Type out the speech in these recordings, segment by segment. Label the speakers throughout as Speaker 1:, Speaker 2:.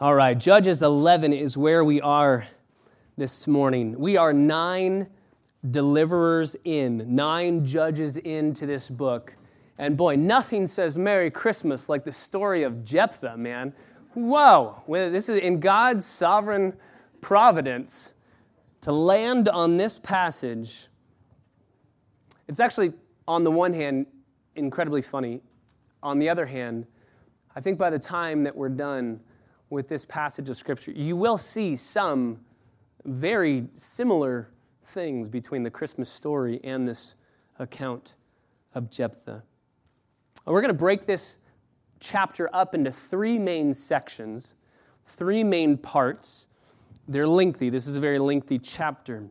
Speaker 1: All right, Judges 11 is where we are this morning. We are nine deliverers in, nine judges into this book. And boy, nothing says Merry Christmas like the story of Jephthah, man. Whoa, this is in God's sovereign providence to land on this passage. It's actually, on the one hand, incredibly funny. On the other hand, I think by the time that we're done, with this passage of Scripture, you will see some very similar things between the Christmas story and this account of Jephthah. We're going to break this chapter up into three main sections, three main parts. They're lengthy. This is a very lengthy chapter.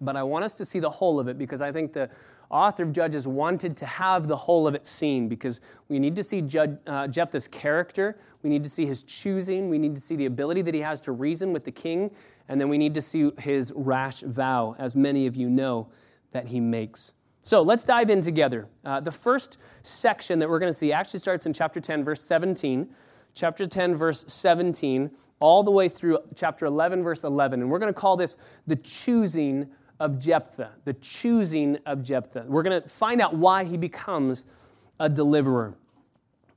Speaker 1: But I want us to see the whole of it because I think the author of Judges wanted to have the whole of it seen because we need to see Jud, uh, Jephthah's character, we need to see his choosing, we need to see the ability that he has to reason with the king, and then we need to see his rash vow, as many of you know that he makes. So let's dive in together. Uh, the first section that we're going to see actually starts in chapter 10, verse 17. Chapter 10, verse 17, all the way through chapter 11, verse 11. And we're going to call this the choosing of Jephthah, the choosing of Jephthah. We're going to find out why he becomes a deliverer.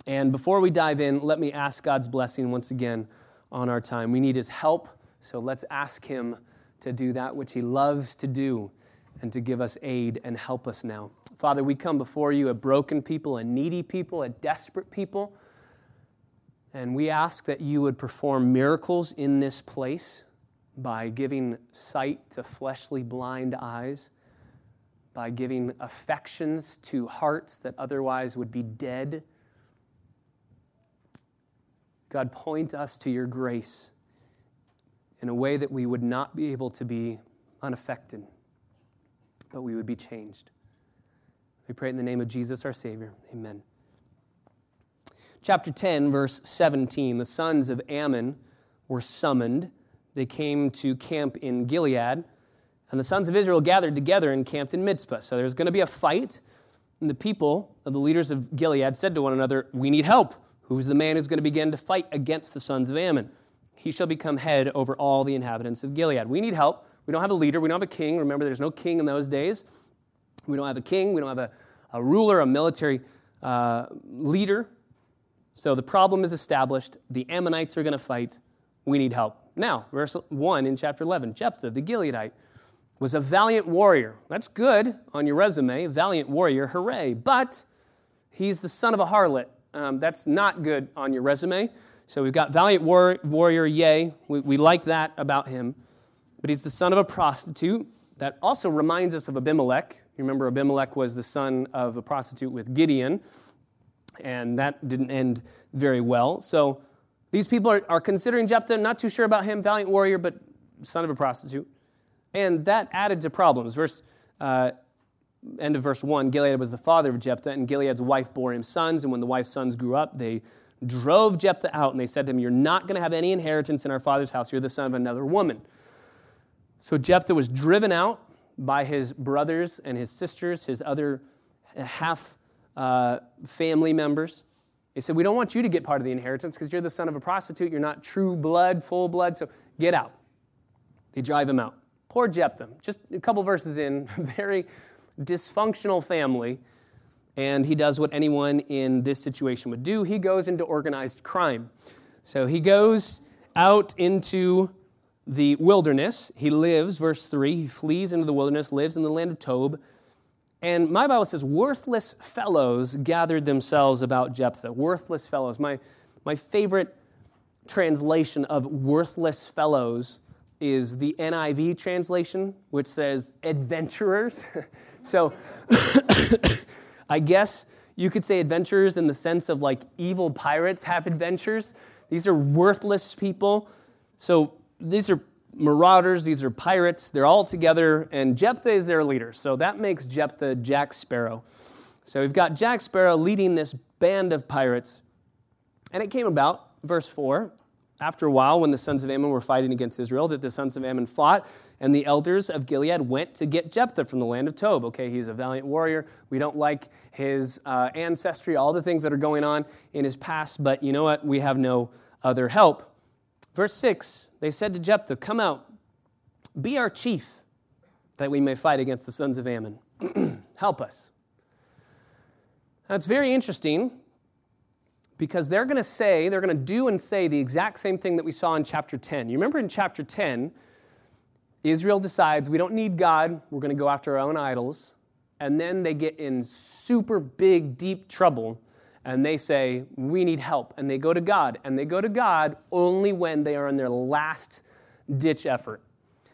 Speaker 1: And before we dive in, let me ask God's blessing once again on our time. We need his help, so let's ask him to do that which he loves to do and to give us aid and help us now. Father, we come before you a broken people, a needy people, a desperate people. And we ask that you would perform miracles in this place by giving sight to fleshly blind eyes, by giving affections to hearts that otherwise would be dead. God, point us to your grace in a way that we would not be able to be unaffected, but we would be changed. We pray in the name of Jesus, our Savior. Amen. Chapter 10, verse 17 the sons of Ammon were summoned they came to camp in Gilead, and the sons of Israel gathered together and camped in Mizpah. So there's going to be a fight, and the people, the leaders of Gilead, said to one another, We need help. Who's the man who's going to begin to fight against the sons of Ammon? He shall become head over all the inhabitants of Gilead. We need help. We don't have a leader. We don't have a king. Remember, there's no king in those days. We don't have a king. We don't have a, a ruler, a military uh, leader. So the problem is established. The Ammonites are going to fight. We need help. Now, verse 1 in chapter 11 Jephthah the Gileadite was a valiant warrior. That's good on your resume, valiant warrior, hooray. But he's the son of a harlot. Um, that's not good on your resume. So we've got valiant war- warrior, yay. We, we like that about him. But he's the son of a prostitute. That also reminds us of Abimelech. You remember, Abimelech was the son of a prostitute with Gideon, and that didn't end very well. So these people are, are considering Jephthah, not too sure about him, valiant warrior, but son of a prostitute. And that added to problems. Verse, uh, end of verse 1 Gilead was the father of Jephthah, and Gilead's wife bore him sons. And when the wife's sons grew up, they drove Jephthah out, and they said to him, You're not going to have any inheritance in our father's house. You're the son of another woman. So Jephthah was driven out by his brothers and his sisters, his other half uh, family members. He said, We don't want you to get part of the inheritance because you're the son of a prostitute. You're not true blood, full blood, so get out. They drive him out. Poor Jephthah, just a couple verses in, a very dysfunctional family, and he does what anyone in this situation would do. He goes into organized crime. So he goes out into the wilderness. He lives, verse 3, he flees into the wilderness, lives in the land of Tob and my Bible says, worthless fellows gathered themselves about Jephthah. Worthless fellows. My, my favorite translation of worthless fellows is the NIV translation, which says adventurers. so I guess you could say adventurers in the sense of like evil pirates have adventures. These are worthless people. So these are marauders, these are pirates. They're all together, and Jephthah is their leader. So that makes Jephthah Jack Sparrow. So we've got Jack Sparrow leading this band of pirates. And it came about, verse 4, after a while, when the sons of Ammon were fighting against Israel, that the sons of Ammon fought, and the elders of Gilead went to get Jephthah from the land of Tob. Okay, he's a valiant warrior. We don't like his uh, ancestry, all the things that are going on in his past, but you know what? We have no other help. Verse 6 They said to Jephthah, Come out, be our chief, that we may fight against the sons of Ammon. Help us. That's very interesting because they're going to say, they're going to do and say the exact same thing that we saw in chapter 10. You remember in chapter 10, Israel decides we don't need God, we're going to go after our own idols. And then they get in super big, deep trouble and they say, We need help. And they go to God. And they go to God only when they are in their last ditch effort.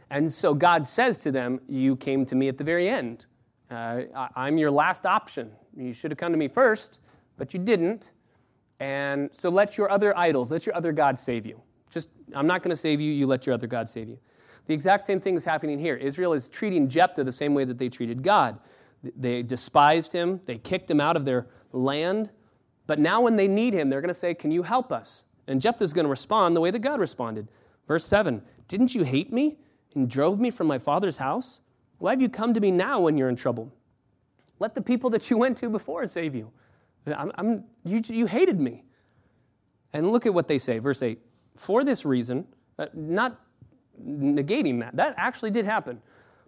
Speaker 1: And so God says to them, You came to me at the very end. Uh, I'm your last option. You should have come to me first, but you didn't. And so let your other idols, let your other gods save you. Just, I'm not going to save you, you let your other God save you. The exact same thing is happening here. Israel is treating Jephthah the same way that they treated God. They despised him, they kicked him out of their land. But now, when they need him, they're going to say, Can you help us? And Jephthah is going to respond the way that God responded. Verse 7 Didn't you hate me and drove me from my father's house? Why have you come to me now when you're in trouble? Let the people that you went to before save you. I'm, I'm, you, you hated me. And look at what they say. Verse 8 For this reason, uh, not negating that, that actually did happen.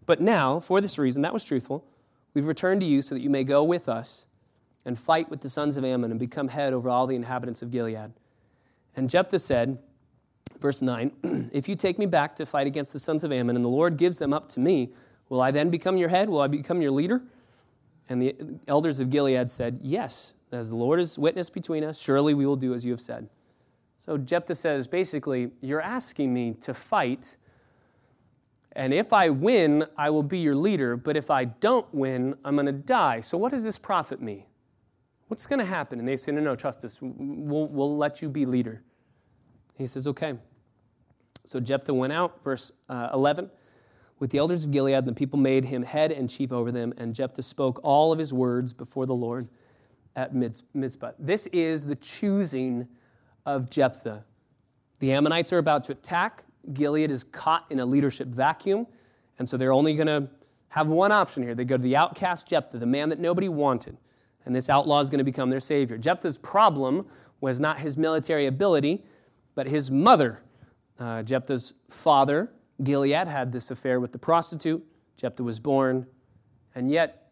Speaker 1: But now, for this reason, that was truthful, we've returned to you so that you may go with us and fight with the sons of Ammon and become head over all the inhabitants of Gilead. And Jephthah said, verse 9, If you take me back to fight against the sons of Ammon, and the Lord gives them up to me, will I then become your head? Will I become your leader? And the elders of Gilead said, Yes, as the Lord is witness between us, surely we will do as you have said. So Jephthah says, basically, you're asking me to fight, and if I win, I will be your leader, but if I don't win, I'm going to die. So what does this profit me? What's going to happen? And they say, No, no, trust us. We'll, we'll let you be leader. He says, Okay. So Jephthah went out, verse uh, 11, with the elders of Gilead, and the people made him head and chief over them. And Jephthah spoke all of his words before the Lord at Mizpah. This is the choosing of Jephthah. The Ammonites are about to attack. Gilead is caught in a leadership vacuum. And so they're only going to have one option here. They go to the outcast Jephthah, the man that nobody wanted and this outlaw is going to become their savior. Jephthah's problem was not his military ability, but his mother. Uh, Jephthah's father, Gilead, had this affair with the prostitute. Jephthah was born, and yet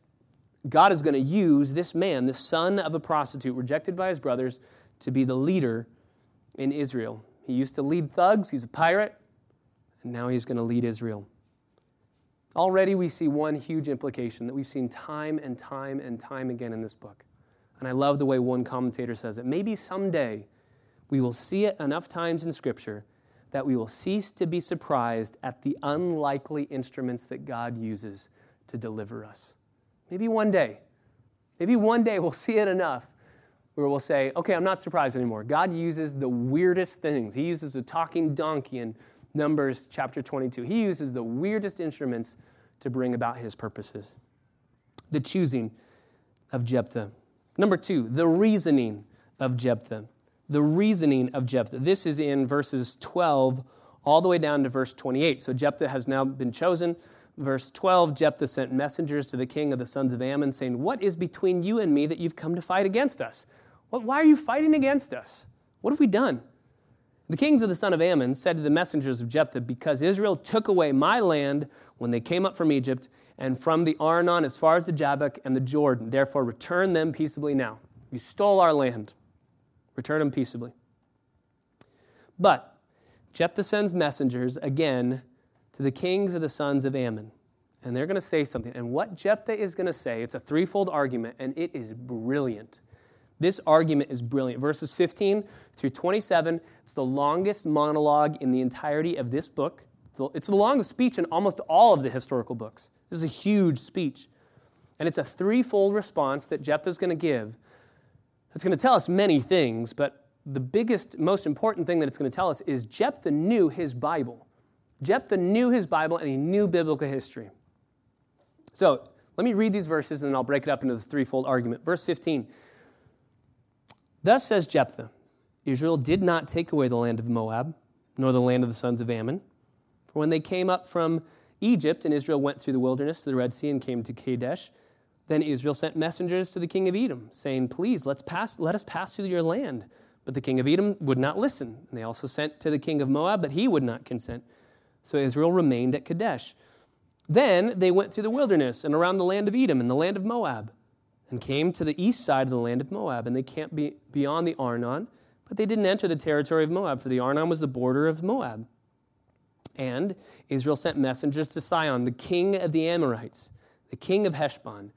Speaker 1: God is going to use this man, the son of a prostitute, rejected by his brothers, to be the leader in Israel. He used to lead thugs, he's a pirate, and now he's going to lead Israel. Already we see one huge implication that we've seen time and time and time again in this book. And I love the way one commentator says it. Maybe someday we will see it enough times in Scripture that we will cease to be surprised at the unlikely instruments that God uses to deliver us. Maybe one day, maybe one day we'll see it enough where we'll say, okay, I'm not surprised anymore. God uses the weirdest things. He uses a talking donkey and Numbers chapter 22. He uses the weirdest instruments to bring about his purposes. The choosing of Jephthah. Number two, the reasoning of Jephthah. The reasoning of Jephthah. This is in verses 12 all the way down to verse 28. So Jephthah has now been chosen. Verse 12 Jephthah sent messengers to the king of the sons of Ammon, saying, What is between you and me that you've come to fight against us? Why are you fighting against us? What have we done? The kings of the son of Ammon said to the messengers of Jephthah, Because Israel took away my land when they came up from Egypt, and from the Arnon as far as the Jabbok and the Jordan, therefore return them peaceably now. You stole our land. Return them peaceably. But Jephthah sends messengers again to the kings of the sons of Ammon. And they're going to say something. And what Jephthah is going to say, it's a threefold argument, and it is brilliant. This argument is brilliant. Verses 15 through 27, it's the longest monologue in the entirety of this book. It's the longest speech in almost all of the historical books. This is a huge speech. And it's a threefold response that Jephthah is going to give. It's going to tell us many things, but the biggest, most important thing that it's going to tell us is Jephthah knew his Bible. Jephthah knew his Bible and he knew biblical history. So let me read these verses and then I'll break it up into the threefold argument. Verse 15 Thus says Jephthah Israel did not take away the land of Moab, nor the land of the sons of Ammon. For when they came up from Egypt, and Israel went through the wilderness to the Red Sea and came to Kadesh, then Israel sent messengers to the king of Edom, saying, Please, let's pass, let us pass through your land. But the king of Edom would not listen. And they also sent to the king of Moab, but he would not consent. So Israel remained at Kadesh. Then they went through the wilderness and around the land of Edom and the land of Moab, and came to the east side of the land of Moab. And they camped be beyond the Arnon, but they didn't enter the territory of Moab, for the Arnon was the border of Moab. And Israel sent messengers to Sihon, the king of the Amorites, the king of Heshbon.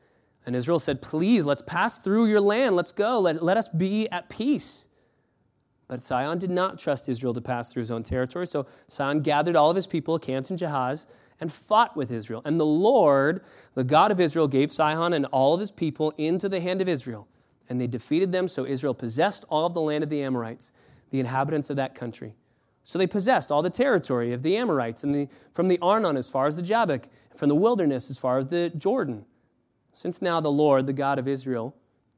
Speaker 1: And Israel said, Please, let's pass through your land. Let's go. Let, let us be at peace. But Sihon did not trust Israel to pass through his own territory. So Sihon gathered all of his people, camped in Jahaz, and fought with Israel. And the Lord, the God of Israel, gave Sihon and all of his people into the hand of Israel. And they defeated them. So Israel possessed all of the land of the Amorites, the inhabitants of that country. So they possessed all the territory of the Amorites, and the, from the Arnon as far as the Jabbok, from the wilderness as far as the Jordan. Since now the Lord, the God of Israel,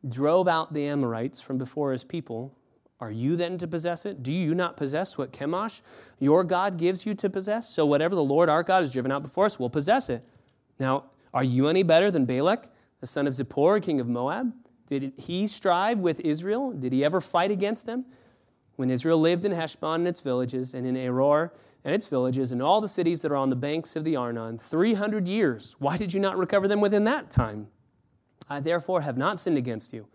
Speaker 1: drove out the Amorites from before his people, are you then to possess it? Do you not possess what Chemosh, your God, gives you to possess? So whatever the Lord our God has driven out before us, we'll possess it. Now, are you any better than Balak, the son of Zippor, king of Moab? Did he strive with Israel? Did he ever fight against them? when Israel lived in Heshbon and its villages, and in Aroer and its villages, and all the cities that are on the banks of the Arnon, 300 years. Why did you not recover them within that time? I therefore have not sinned against you,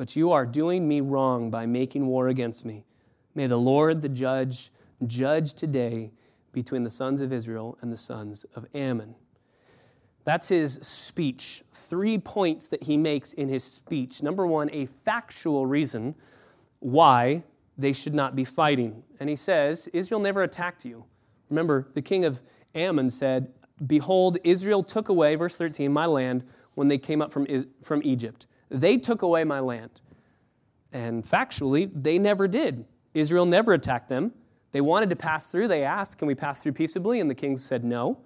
Speaker 1: but you are doing me wrong by making war against me. May the Lord, the judge, judge today between the sons of Israel and the sons of Ammon. That's his speech. Three points that he makes in his speech. Number one, a factual reason why they should not be fighting. And he says, Israel never attacked you. Remember, the king of Ammon said, Behold, Israel took away, verse 13, my land when they came up from, from Egypt. They took away my land. And factually, they never did. Israel never attacked them. They wanted to pass through. They asked, Can we pass through peaceably? And the king said, No.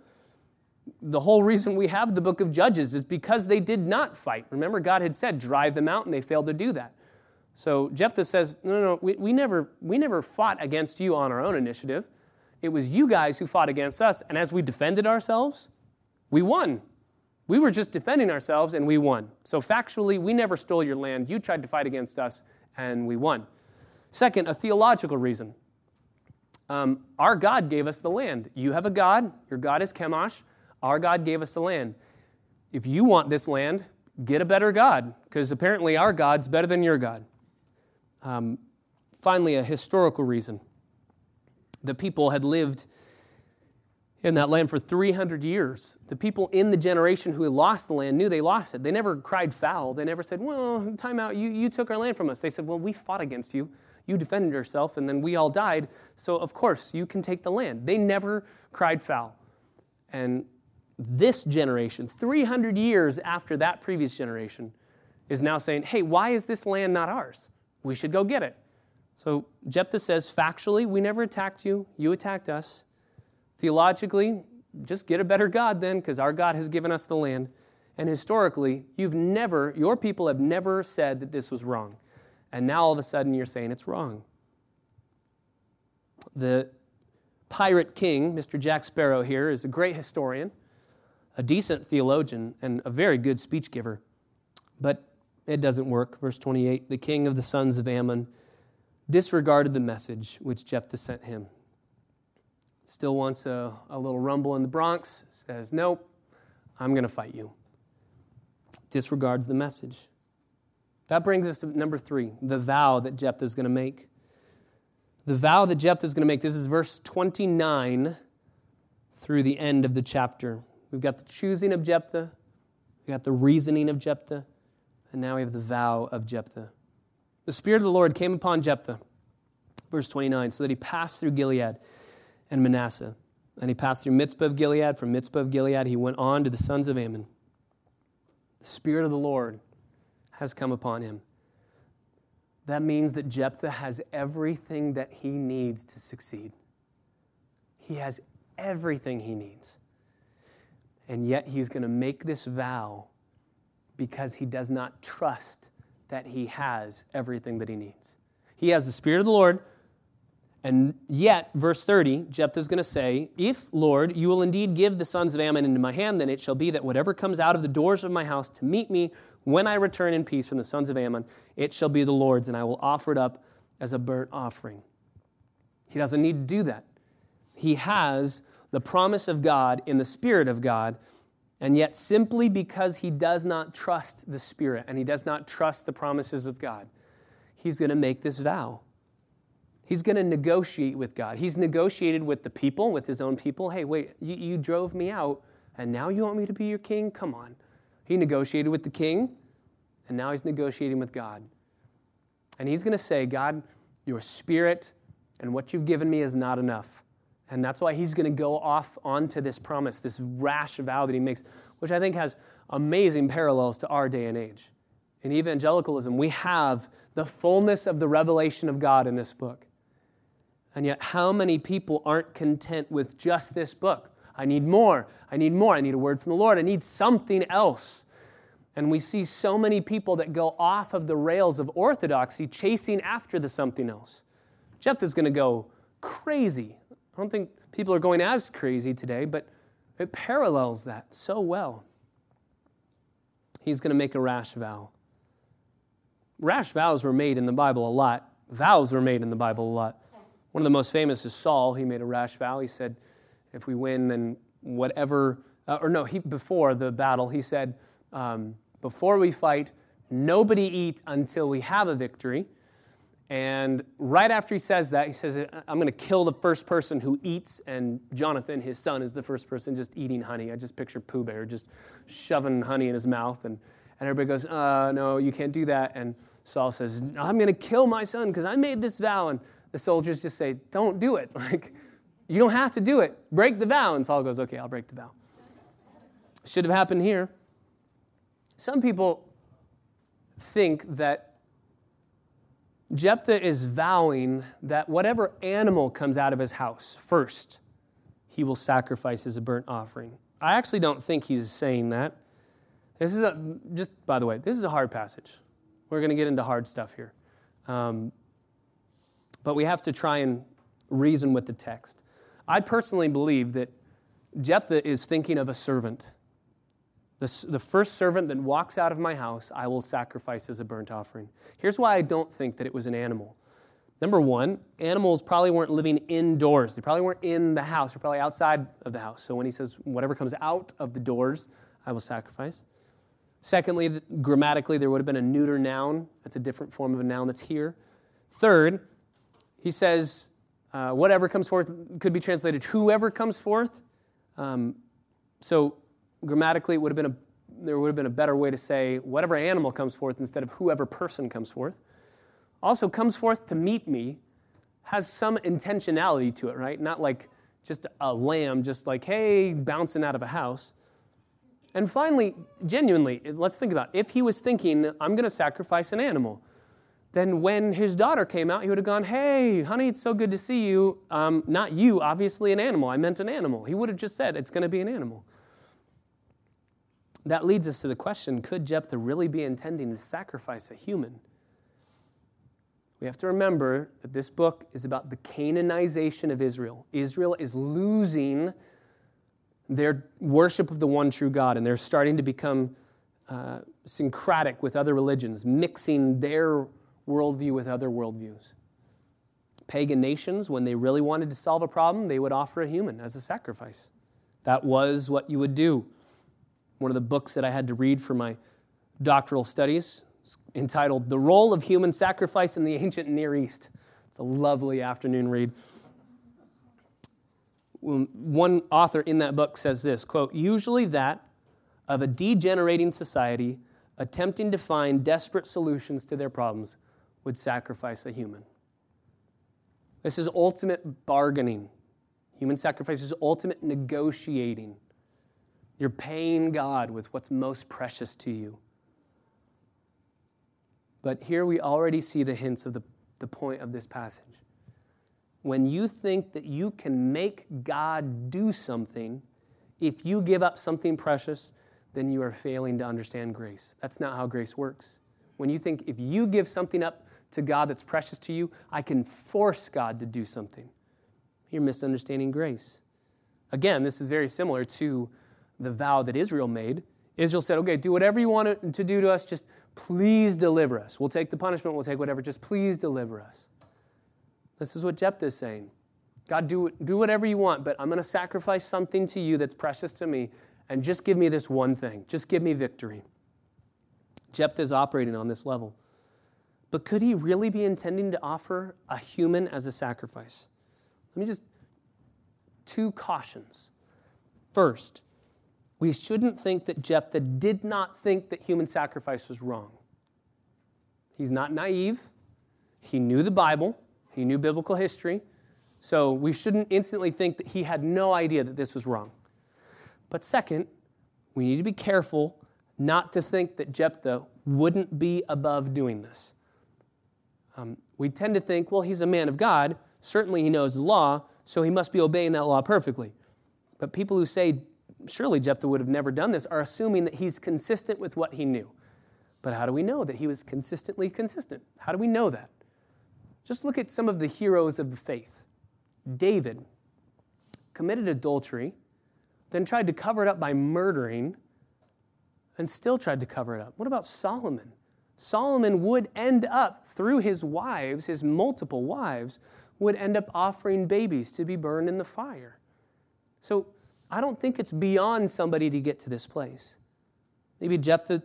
Speaker 1: The whole reason we have the book of Judges is because they did not fight. Remember, God had said, Drive them out, and they failed to do that. So Jephthah says, No, no, no, we, we, never, we never fought against you on our own initiative. It was you guys who fought against us. And as we defended ourselves, we won. We were just defending ourselves and we won. So factually, we never stole your land. You tried to fight against us and we won. Second, a theological reason. Um, our God gave us the land. You have a God. Your God is Chemosh. Our God gave us the land. If you want this land, get a better God, because apparently our God's better than your God. Um, finally, a historical reason. The people had lived in that land for 300 years. The people in the generation who lost the land knew they lost it. They never cried foul. They never said, Well, time out, you, you took our land from us. They said, Well, we fought against you. You defended yourself, and then we all died. So, of course, you can take the land. They never cried foul. And this generation, 300 years after that previous generation, is now saying, Hey, why is this land not ours? we should go get it. So Jephthah says, factually, we never attacked you, you attacked us. Theologically, just get a better God then, because our God has given us the land. And historically, you've never, your people have never said that this was wrong. And now all of a sudden you're saying it's wrong. The pirate king, Mr. Jack Sparrow here, is a great historian, a decent theologian, and a very good speech giver. But it doesn't work. Verse 28 The king of the sons of Ammon disregarded the message which Jephthah sent him. Still wants a, a little rumble in the Bronx, says, Nope, I'm going to fight you. Disregards the message. That brings us to number three the vow that Jephthah is going to make. The vow that Jephthah is going to make. This is verse 29 through the end of the chapter. We've got the choosing of Jephthah, we've got the reasoning of Jephthah, and now we have the vow of Jephthah. The Spirit of the Lord came upon Jephthah, verse 29, so that he passed through Gilead and Manasseh. And he passed through Mizpah of Gilead. From Mizpah of Gilead, he went on to the sons of Ammon. The Spirit of the Lord has come upon him. That means that Jephthah has everything that he needs to succeed. He has everything he needs. And yet he's going to make this vow because he does not trust that he has everything that he needs. He has the Spirit of the Lord, and yet, verse 30, Jephthah is going to say, If, Lord, you will indeed give the sons of Ammon into my hand, then it shall be that whatever comes out of the doors of my house to meet me when I return in peace from the sons of Ammon, it shall be the Lord's, and I will offer it up as a burnt offering. He doesn't need to do that. He has the promise of God in the Spirit of God, and yet simply because he does not trust the Spirit and he does not trust the promises of God, he's going to make this vow. He's going to negotiate with God. He's negotiated with the people, with his own people. Hey, wait, you, you drove me out, and now you want me to be your king? Come on. He negotiated with the king, and now he's negotiating with God. And he's going to say, God, your spirit and what you've given me is not enough. And that's why he's going to go off onto this promise, this rash vow that he makes, which I think has amazing parallels to our day and age. In evangelicalism, we have the fullness of the revelation of God in this book. And yet, how many people aren't content with just this book? I need more. I need more. I need a word from the Lord. I need something else. And we see so many people that go off of the rails of orthodoxy chasing after the something else. Jephthah's going to go crazy. I don't think people are going as crazy today, but it parallels that so well. He's going to make a rash vow. Rash vows were made in the Bible a lot. Vows were made in the Bible a lot. One of the most famous is Saul. He made a rash vow. He said, if we win, then whatever, uh, or no, he, before the battle, he said, um, before we fight, nobody eat until we have a victory. And right after he says that, he says, I'm going to kill the first person who eats. And Jonathan, his son, is the first person just eating honey. I just picture Pooh Bear just shoving honey in his mouth. And, and everybody goes, uh, No, you can't do that. And Saul says, I'm going to kill my son because I made this vow. And the soldiers just say, Don't do it. Like, you don't have to do it. Break the vow. And Saul goes, Okay, I'll break the vow. Should have happened here. Some people think that Jephthah is vowing that whatever animal comes out of his house first, he will sacrifice as a burnt offering. I actually don't think he's saying that. This is a, just by the way, this is a hard passage. We're going to get into hard stuff here. Um, but we have to try and reason with the text. I personally believe that Jephthah is thinking of a servant. The, the first servant that walks out of my house, I will sacrifice as a burnt offering. Here's why I don't think that it was an animal. Number one, animals probably weren't living indoors. They probably weren't in the house. They're probably outside of the house. So when he says, whatever comes out of the doors, I will sacrifice. Secondly, grammatically, there would have been a neuter noun. That's a different form of a noun that's here. Third, he says, uh, whatever comes forth could be translated whoever comes forth. Um, so grammatically, it would have been a, there would have been a better way to say whatever animal comes forth instead of whoever person comes forth. Also, comes forth to meet me has some intentionality to it, right? Not like just a lamb, just like, hey, bouncing out of a house. And finally, genuinely, let's think about it. if he was thinking, I'm going to sacrifice an animal then when his daughter came out, he would have gone, Hey, honey, it's so good to see you. Um, not you, obviously, an animal. I meant an animal. He would have just said, It's going to be an animal. That leads us to the question could Jephthah really be intending to sacrifice a human? We have to remember that this book is about the Canaanization of Israel. Israel is losing their worship of the one true God, and they're starting to become uh, syncretic with other religions, mixing their worldview with other worldviews. Pagan nations, when they really wanted to solve a problem, they would offer a human as a sacrifice. That was what you would do. One of the books that I had to read for my doctoral studies entitled The Role of Human Sacrifice in the Ancient Near East. It's a lovely afternoon read. One author in that book says this quote, usually that of a degenerating society attempting to find desperate solutions to their problems would sacrifice a human. This is ultimate bargaining. Human sacrifice is ultimate negotiating. You're paying God with what's most precious to you. But here we already see the hints of the, the point of this passage. When you think that you can make God do something, if you give up something precious, then you are failing to understand grace. That's not how grace works. When you think if you give something up to God that's precious to you, I can force God to do something. You're misunderstanding grace. Again, this is very similar to the vow that Israel made. Israel said, okay, do whatever you want to do to us, just please deliver us. We'll take the punishment, we'll take whatever, just please deliver us. This is what Jephthah is saying. God, do, do whatever you want, but I'm going to sacrifice something to you that's precious to me, and just give me this one thing. Just give me victory. Jephthah is operating on this level. But could he really be intending to offer a human as a sacrifice? Let me just, two cautions. First, we shouldn't think that Jephthah did not think that human sacrifice was wrong. He's not naive. He knew the Bible, he knew biblical history. So we shouldn't instantly think that he had no idea that this was wrong. But second, we need to be careful not to think that Jephthah wouldn't be above doing this. Um, we tend to think, well, he's a man of God. Certainly he knows the law, so he must be obeying that law perfectly. But people who say, surely Jephthah would have never done this, are assuming that he's consistent with what he knew. But how do we know that he was consistently consistent? How do we know that? Just look at some of the heroes of the faith. David committed adultery, then tried to cover it up by murdering, and still tried to cover it up. What about Solomon? Solomon would end up, through his wives, his multiple wives, would end up offering babies to be burned in the fire. So I don't think it's beyond somebody to get to this place. Maybe Jephthah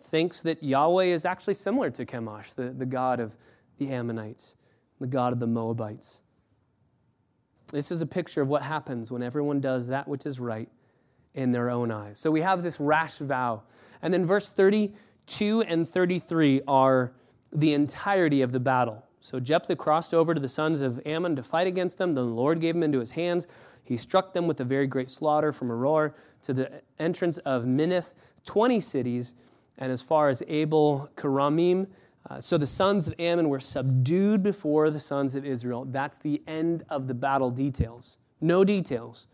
Speaker 1: thinks that Yahweh is actually similar to Chemosh, the, the god of the Ammonites, the god of the Moabites. This is a picture of what happens when everyone does that which is right in their own eyes. So we have this rash vow. And then verse 30 2 and 33 are the entirety of the battle. So Jephthah crossed over to the sons of Ammon to fight against them. The Lord gave him into his hands. He struck them with a very great slaughter from Aroer to the entrance of Minnith, 20 cities, and as far as Abel Keramim. Uh, so the sons of Ammon were subdued before the sons of Israel. That's the end of the battle details. No details.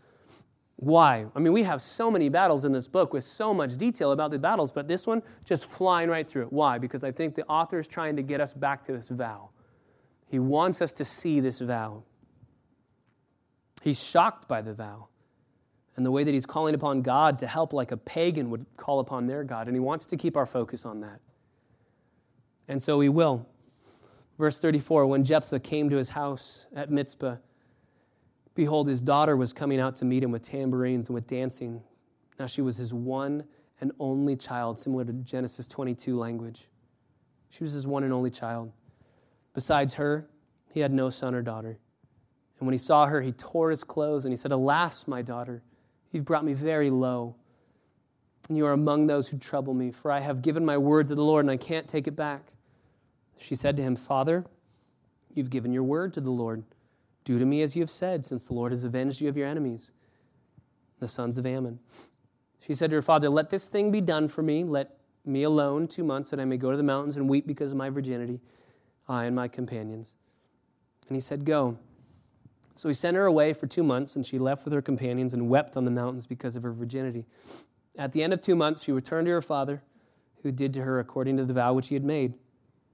Speaker 1: Why? I mean, we have so many battles in this book with so much detail about the battles, but this one just flying right through it. Why? Because I think the author is trying to get us back to this vow. He wants us to see this vow. He's shocked by the vow and the way that he's calling upon God to help like a pagan would call upon their God, and he wants to keep our focus on that. And so he will. Verse 34 When Jephthah came to his house at Mizpah, Behold, his daughter was coming out to meet him with tambourines and with dancing. Now she was his one and only child, similar to Genesis 22 language. She was his one and only child. Besides her, he had no son or daughter. And when he saw her, he tore his clothes and he said, Alas, my daughter, you've brought me very low. And you are among those who trouble me, for I have given my word to the Lord and I can't take it back. She said to him, Father, you've given your word to the Lord. Do to me as you have said, since the Lord has avenged you of your enemies, the sons of Ammon. She said to her father, Let this thing be done for me. Let me alone two months, that I may go to the mountains and weep because of my virginity, I and my companions. And he said, Go. So he sent her away for two months, and she left with her companions and wept on the mountains because of her virginity. At the end of two months, she returned to her father, who did to her according to the vow which he had made.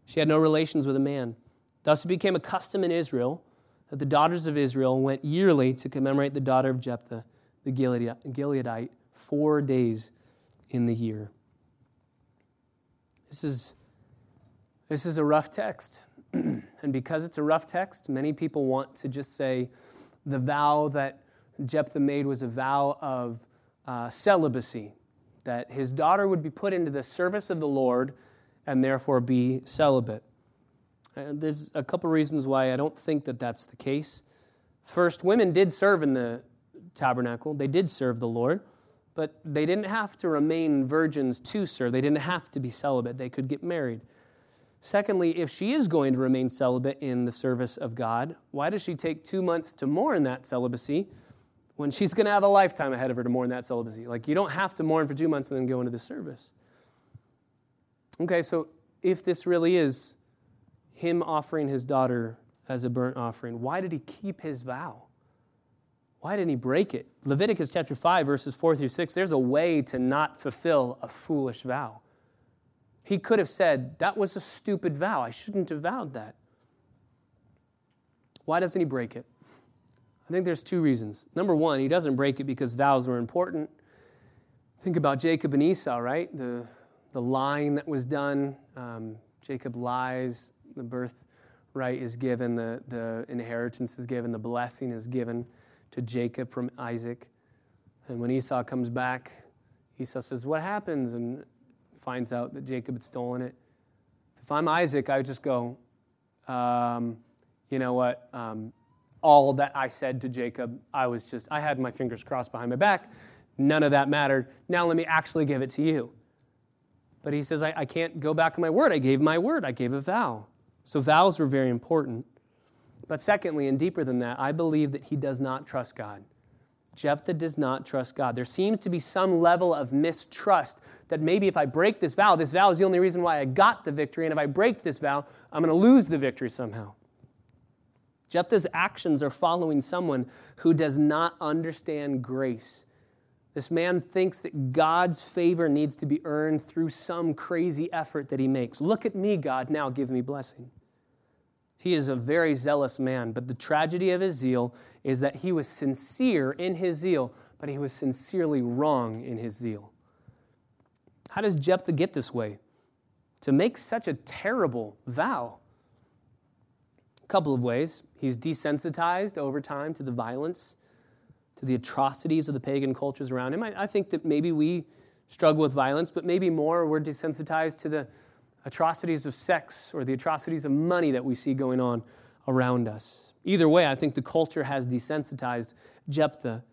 Speaker 1: She had no relations with a man. Thus it became a custom in Israel that the daughters of Israel went yearly to commemorate the daughter of Jephthah, the Gileadite, four days in the year. This is, this is a rough text. and because it's a rough text, many people want to just say the vow that Jephthah made was a vow of uh, celibacy, that his daughter would be put into the service of the Lord and therefore be celibate. Uh, there's a couple reasons why I don't think that that's the case. First, women did serve in the tabernacle, they did serve the Lord, but they didn't have to remain virgins to serve. They didn't have to be celibate, they could get married. Secondly, if she is going to remain celibate in the service of God, why does she take two months to mourn that celibacy when she's going to have a lifetime ahead of her to mourn that celibacy? Like, you don't have to mourn for two months and then go into the service. Okay, so if this really is him offering his daughter as a burnt offering, why did he keep his vow? Why didn't he break it? Leviticus chapter 5, verses 4 through 6, there's a way to not fulfill a foolish vow. He could have said, That was a stupid vow. I shouldn't have vowed that. Why doesn't he break it? I think there's two reasons. Number one, he doesn't break it because vows were important. Think about Jacob and Esau, right? The, the lying that was done. Um, Jacob lies the birthright is given, the, the inheritance is given, the blessing is given to Jacob from Isaac. And when Esau comes back, Esau says, What happens? And finds out that Jacob had stolen it. If I'm Isaac, I would just go, um, You know what? Um, all that I said to Jacob, I was just, I had my fingers crossed behind my back. None of that mattered. Now let me actually give it to you. But he says, I, I can't go back on my word. I gave my word, I gave a vow. So vows were very important. But secondly, and deeper than that, I believe that he does not trust God. Jephthah does not trust God. There seems to be some level of mistrust that maybe if I break this vow, this vow is the only reason why I got the victory, and if I break this vow, I'm going to lose the victory somehow. Jephthah's actions are following someone who does not understand grace. This man thinks that God's favor needs to be earned through some crazy effort that he makes. Look at me, God, now give me blessing. He is a very zealous man, but the tragedy of his zeal is that he was sincere in his zeal, but he was sincerely wrong in his zeal. How does Jephthah get this way? To make such a terrible vow? A couple of ways. He's desensitized over time to the violence, to the atrocities of the pagan cultures around him. I, I think that maybe we struggle with violence, but maybe more we're desensitized to the atrocities of sex or the atrocities of money that we see going on around us. Either way, I think the culture has desensitized Jephthah.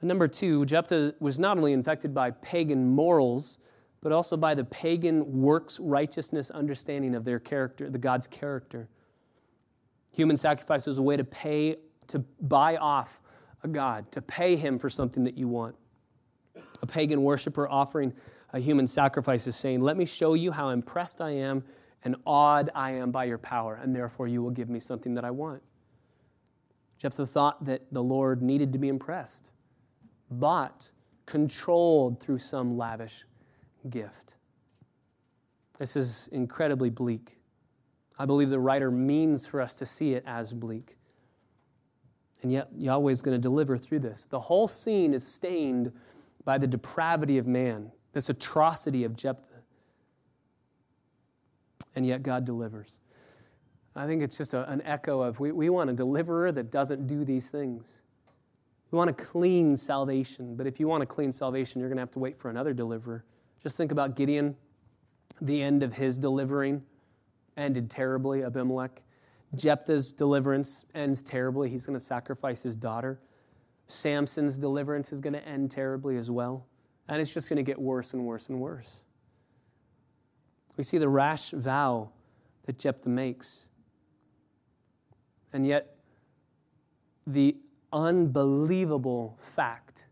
Speaker 1: And number two, Jephthah was not only infected by pagan morals, but also by the pagan works righteousness understanding of their character, the God's character. Human sacrifice was a way to pay, to buy off a God, to pay him for something that you want. A pagan worshiper offering a human sacrifice is saying, Let me show you how impressed I am and awed I am by your power, and therefore you will give me something that I want. Jephthah thought that the Lord needed to be impressed, bought, controlled through some lavish gift. This is incredibly bleak. I believe the writer means for us to see it as bleak. And yet, Yahweh is going to deliver through this. The whole scene is stained by the depravity of man, this atrocity of Jephthah. And yet, God delivers. I think it's just a, an echo of we, we want a deliverer that doesn't do these things. We want a clean salvation, but if you want a clean salvation, you're going to have to wait for another deliverer. Just think about Gideon, the end of his delivering ended terribly, Abimelech. Jephthah's deliverance ends terribly. He's going to sacrifice his daughter. Samson's deliverance is going to end terribly as well. And it's just going to get worse and worse and worse. We see the rash vow that Jephthah makes. And yet, the unbelievable fact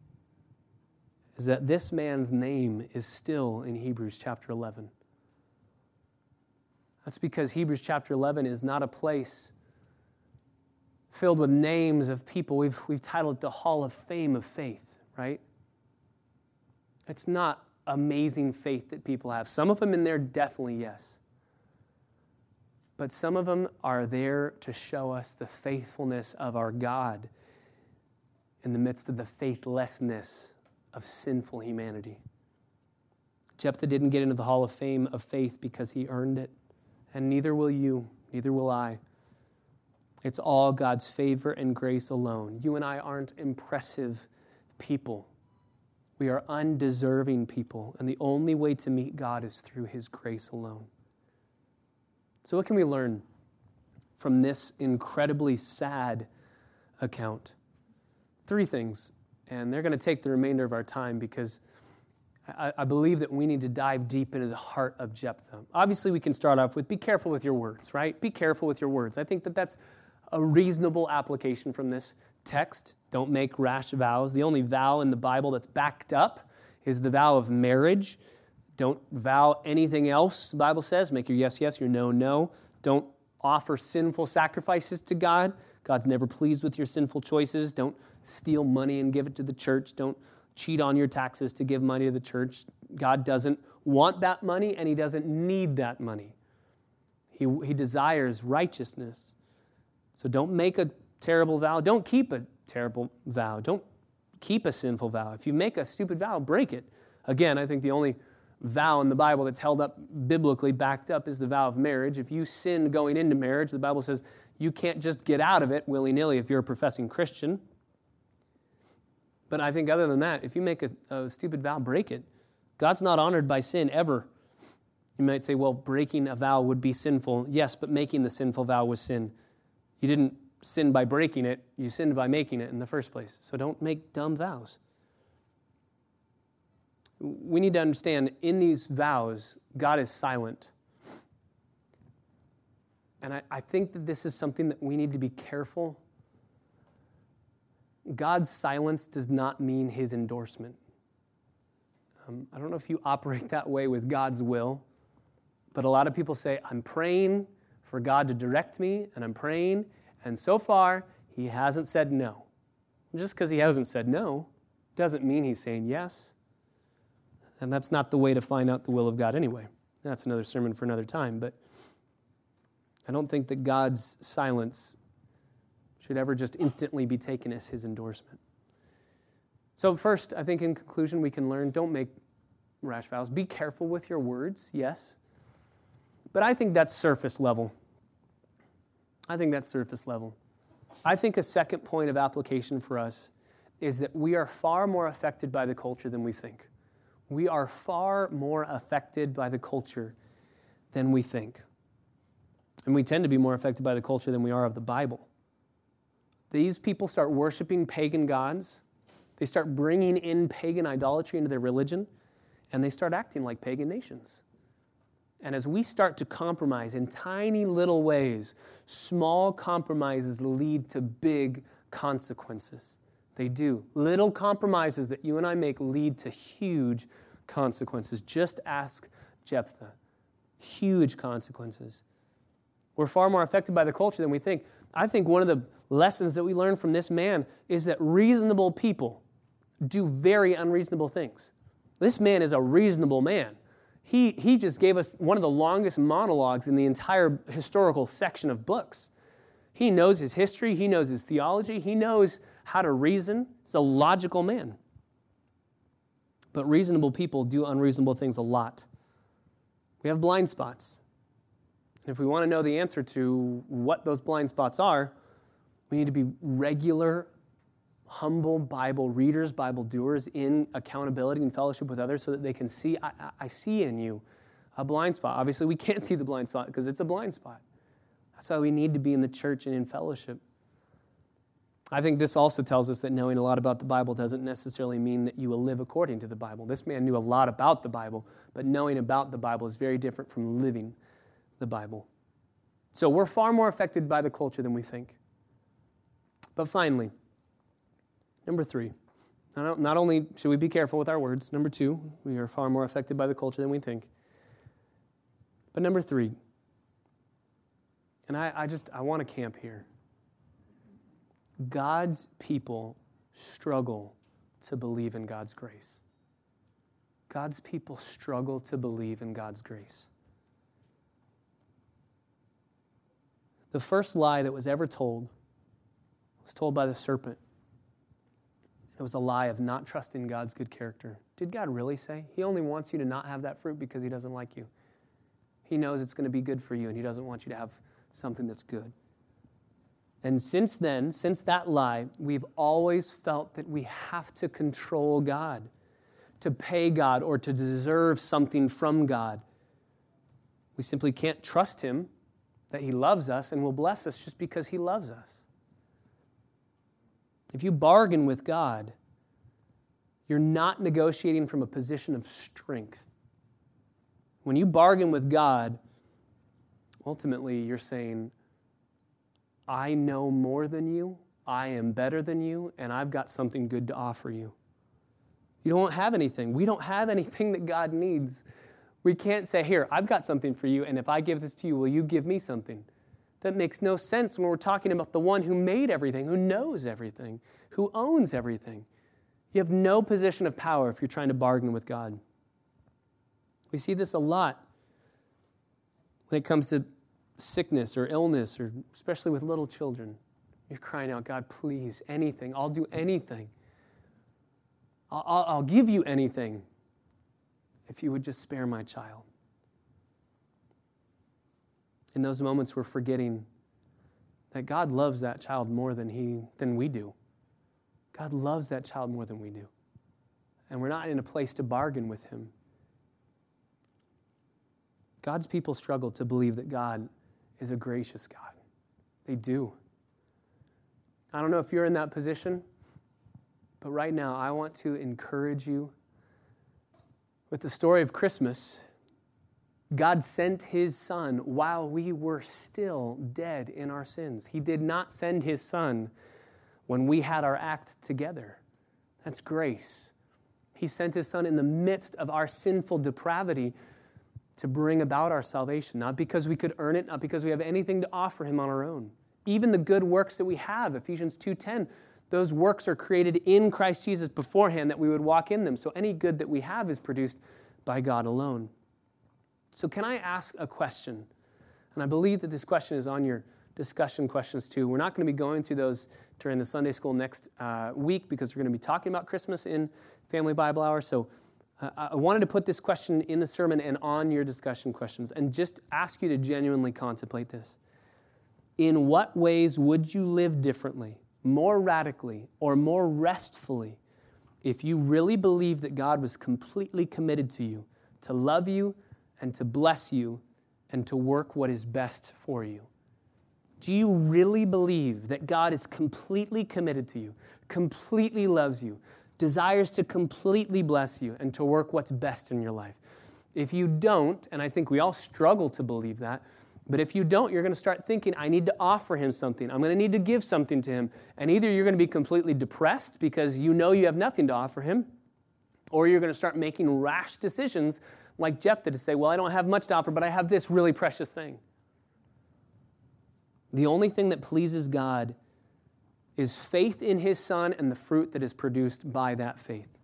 Speaker 1: is that this man's name is still in Hebrews chapter 11. That's because Hebrews chapter 11 is not a place filled with names of people. We've, we've titled it the Hall of Fame of Faith, right? It's not amazing faith that people have. Some of them in there, definitely, yes. But some of them are there to show us the faithfulness of our God in the midst of the faithlessness of sinful humanity. Jephthah didn't get into the Hall of Fame of faith because he earned it and neither will you, neither will I. It's all God's favor and grace alone. You and I aren't impressive people. We are undeserving people, and the only way to meet God is through His grace alone. So, what can we learn from this incredibly sad account? Three things, and they're going to take the remainder of our time because I, believe that we need to dive deep into the heart of Jephthah. Obviously, we can start off with be careful with your words, right? Be careful with your words. I think that that's a reasonable application from this text. Don't make rash vows. The only vow in the Bible that's backed up is the vow of marriage. Don't vow anything else, the Bible says. Make your yes, yes, your no, no. Don't offer sinful sacrifices to God. God's never pleased with your sinful choices. Don't steal money and give it to the church. Don't cheat on your taxes to give money to the church. God doesn't want that money and He doesn't need that money. He, he desires righteousness. So don't make a terrible vow. Don't keep a terrible vow. Don't keep a sinful vow. If you make a stupid vow, break it. Again, I think the only vow in the Bible that's held up biblically, backed up, is the vow of marriage. If you sin going into marriage, the Bible says you can't just get out of it willy nilly if you're a professing Christian. But I think other than that, if you make a, a stupid vow, break it. God's not honored by sin ever. You might say, well, breaking a vow would be sinful. Yes, but making the sinful vow was sin. You didn't sin by breaking it, you sinned by making it in the first place. So don't make dumb vows. We need to understand in these vows, God is silent. And I, I think that this is something that we need to be careful. God's silence does not mean his endorsement. Um, I don't know if you operate that way with God's will, but a lot of people say, I'm praying for God to direct me, and I'm praying, and so far, he hasn't said no. Just because he hasn't said no doesn't mean he's saying yes. And that's not the way to find out the will of God anyway. That's another sermon for another time, but I don't think that God's silence should ever just instantly be taken as his endorsement. So, first, I think in conclusion, we can learn don't make rash vows. Be careful with your words, yes. But I think that's surface level. I think that's surface level. I think a second point of application for us is that we are far more affected by the culture than we think. We are far more affected by the culture than we think. And we tend to be more affected by the culture than we are of the Bible. These people start worshiping pagan gods they start bringing in pagan idolatry into their religion, and they start acting like pagan nations. And as we start to compromise in tiny little ways, small compromises lead to big consequences. They do. Little compromises that you and I make lead to huge consequences. Just ask Jephthah. Huge consequences. We're far more affected by the culture than we think. I think one of the lessons that we learn from this man is that reasonable people do very unreasonable things. This man is a reasonable man. He, he just gave us one of the longest monologues in the entire historical section of books. He knows his history, he knows his theology, he knows how to reason. He's a logical man. But reasonable people do unreasonable things a lot. We have blind spots. And if we want to know the answer to what those blind spots are, we need to be regular humble Bible readers, Bible doers in accountability and fellowship with others so that they can see, I, I see in you a blind spot. Obviously, we can't see the blind spot because it's a blind spot. That's why we need to be in the church and in fellowship. I think this also tells us that knowing a lot about the Bible doesn't necessarily mean that you will live according to the Bible. This man knew a lot about the Bible, but knowing about the Bible is very different from living the Bible. So we're far more affected by the culture than we think. But finally, Number three, not, only should we be careful with our words, number two, we are far more affected by the culture than we think. But number three, and I, I just I want to camp here. God's people struggle to believe in God's grace. God's people struggle to believe in God's grace. The first lie that was ever told was told by the serpent. It was a lie of not trusting God's good character. Did God really say? He only wants you to not have that fruit because He doesn't like you. He knows it's going to be good for you, and He doesn't want you to have something that's good. And since then, since that lie, we've always felt that we have to control God, to pay God, or to deserve something from God. We simply can't trust Him that He loves us and will bless us just because He loves us. If you bargain with God, you're not negotiating from a position of strength. When you bargain with God, ultimately you're saying, I know more than you, I am better than you, and I've got something good to offer you. You don't have anything. We don't have anything that God needs. We can't say, Here, I've got something for you, and if I give this to you, will you give me something? That makes no sense when we're talking about the one who made everything, who knows everything, who owns everything. You have no position of power if you're trying to bargain with God. We see this a lot when it comes to sickness or illness, or especially with little children. You're crying out, God, please, anything. I'll do anything. I'll, I'll give you anything. if you would just spare my child. In those moments, we're forgetting that God loves that child more than, he, than we do. God loves that child more than we do. And we're not in a place to bargain with him. God's people struggle to believe that God is a gracious God. They do. I don't know if you're in that position, but right now I want to encourage you with the story of Christmas. God sent his son while we were still dead in our sins. He did not send his son when we had our act together. That's grace. He sent his son in the midst of our sinful depravity to bring about our salvation, not because we could earn it, not because we have anything to offer him on our own. Even the good works that we have, Ephesians 2:10, those works are created in Christ Jesus beforehand that we would walk in them. So any good that we have is produced by God alone. So can I ask a question? And I believe that this question is on your discussion questions too. We're not going to be going through those during the Sunday school next uh, week because we're going to be talking about Christmas in Family Bible Hour. So uh, I wanted to put this question in the sermon and on your discussion questions and just ask you to genuinely contemplate this. In what ways would you live differently, more radically, or more restfully if you really believed that God was completely committed to you, to love you, and to bless you, and to work what is best for you? Do you really believe that God is completely committed to you, completely loves you, desires to completely bless you, and to work what's best in your life? If you don't, and I think we all struggle to believe that, but if you don't, you're going to start thinking, I need to offer him something. I'm going to need to give something to him. And either you're going to be completely depressed because you know you have nothing to offer him, or you're going to start making rash decisions like Jephthah to say, Well, I don't have much to offer, but I have this really precious thing. The only thing that pleases God is faith in his son and the fruit that is produced by that faith.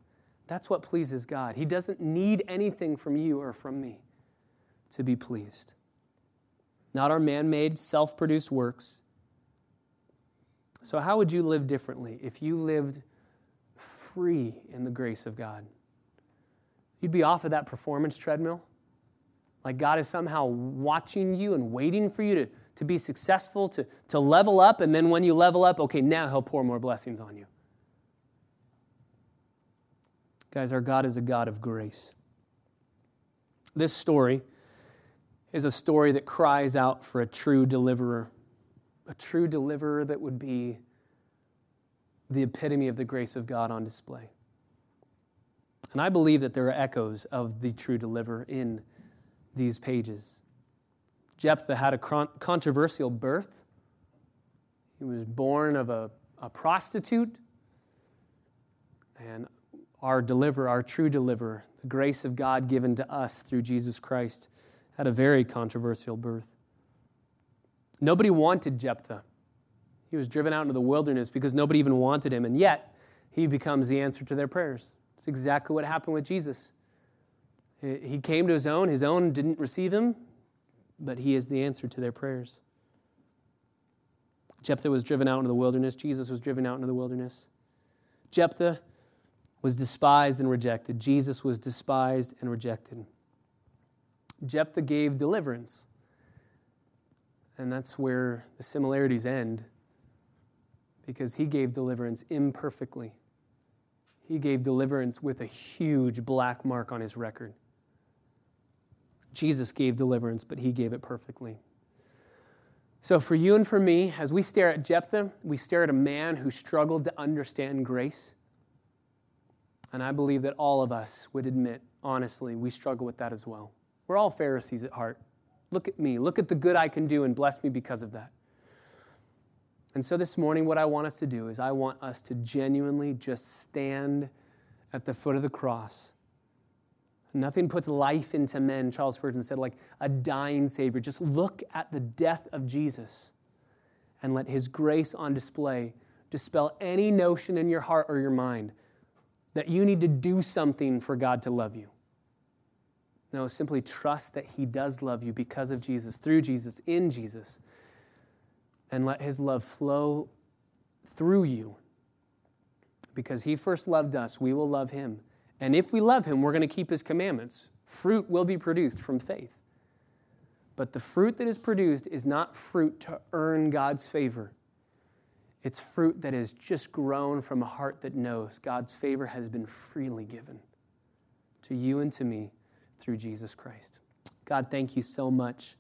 Speaker 1: That's what pleases God. He doesn't need anything from you or from me to be pleased not our man made, self produced works. So, how would you live differently if you lived free in the grace of God? You'd be off of that performance treadmill. Like God is somehow watching you and waiting for you to, to be successful, to, to level up, and then when you level up, okay, now He'll pour more blessings on you. Guys, our God is a God of grace. This story is a story that cries out for a true deliverer, a true deliverer that would be the epitome of the grace of God on display. And I believe that there are echoes of the true deliverer in these pages. Jephthah had a controversial birth. He was born of a, a prostitute. And our deliverer, our true deliverer, the grace of God given to us through Jesus Christ, had a very controversial birth. Nobody wanted Jephthah. He was driven out into the wilderness because nobody even wanted him, and yet he becomes the answer to their prayers. It's exactly what happened with Jesus. He came to his own, his own didn't receive him, but he is the answer to their prayers. Jephthah was driven out into the wilderness. Jesus was driven out into the wilderness. Jephthah was despised and rejected. Jesus was despised and rejected. Jephthah gave deliverance. And that's where the similarities end because he gave deliverance imperfectly. He gave deliverance with a huge black mark on his record. Jesus gave deliverance, but he gave it perfectly. So, for you and for me, as we stare at Jephthah, we stare at a man who struggled to understand grace. And I believe that all of us would admit, honestly, we struggle with that as well. We're all Pharisees at heart. Look at me. Look at the good I can do and bless me because of that. And so this morning, what I want us to do is I want us to genuinely just stand at the foot of the cross. Nothing puts life into men, Charles Spurgeon said, like a dying Savior. Just look at the death of Jesus and let His grace on display dispel any notion in your heart or your mind that you need to do something for God to love you. No, simply trust that He does love you because of Jesus, through Jesus, in Jesus, and let His love flow through you. Because He first loved us, we will love Him. And if we love him, we're going to keep his commandments. Fruit will be produced from faith. But the fruit that is produced is not fruit to earn God's favor. It's fruit that is just grown from a heart that knows God's favor has been freely given to you and to me through Jesus Christ. God, thank you so much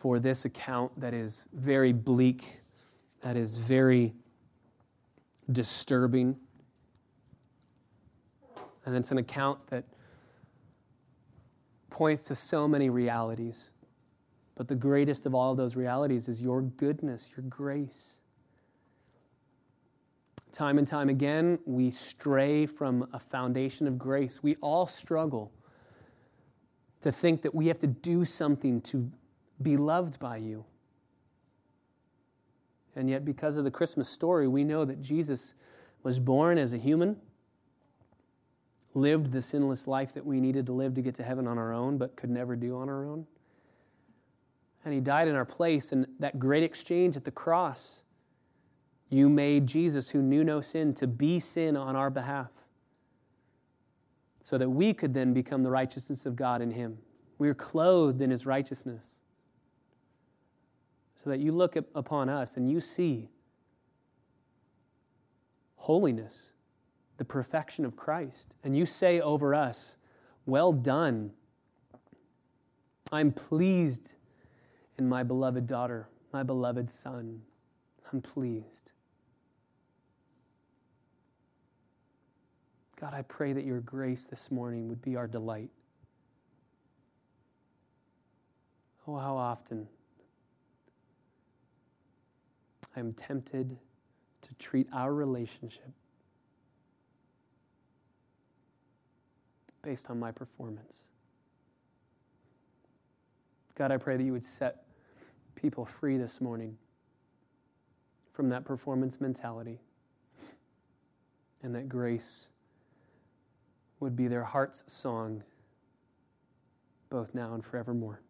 Speaker 1: for this account that is very bleak, that is very disturbing. And it's an account that points to so many realities. But the greatest of all of those realities is your goodness, your grace. Time and time again, we stray from a foundation of grace. We all struggle to think that we have to do something to be loved by you. And yet, because of the Christmas story, we know that Jesus was born as a human, lived the sinless life that we needed to live to get to heaven on our own, but could never do on our own. And he died in our place. And that great exchange at the cross, you made Jesus, who knew no sin, to be sin on our behalf, so that we could then become the righteousness of God in him. We are clothed in his righteousness. So that you look upon us and you see holiness, the perfection of Christ, and you say over us, Well done. I'm pleased in my beloved daughter, my beloved son. I'm pleased. God, I pray that your grace this morning would be our delight. Oh, how often I am tempted to treat our relationship based on my performance. God, I pray that you would set people free this morning from that performance mentality and that grace would be their heart's song both now and forevermore.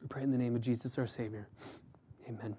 Speaker 1: We pray in the name of Jesus our Savior. Amen.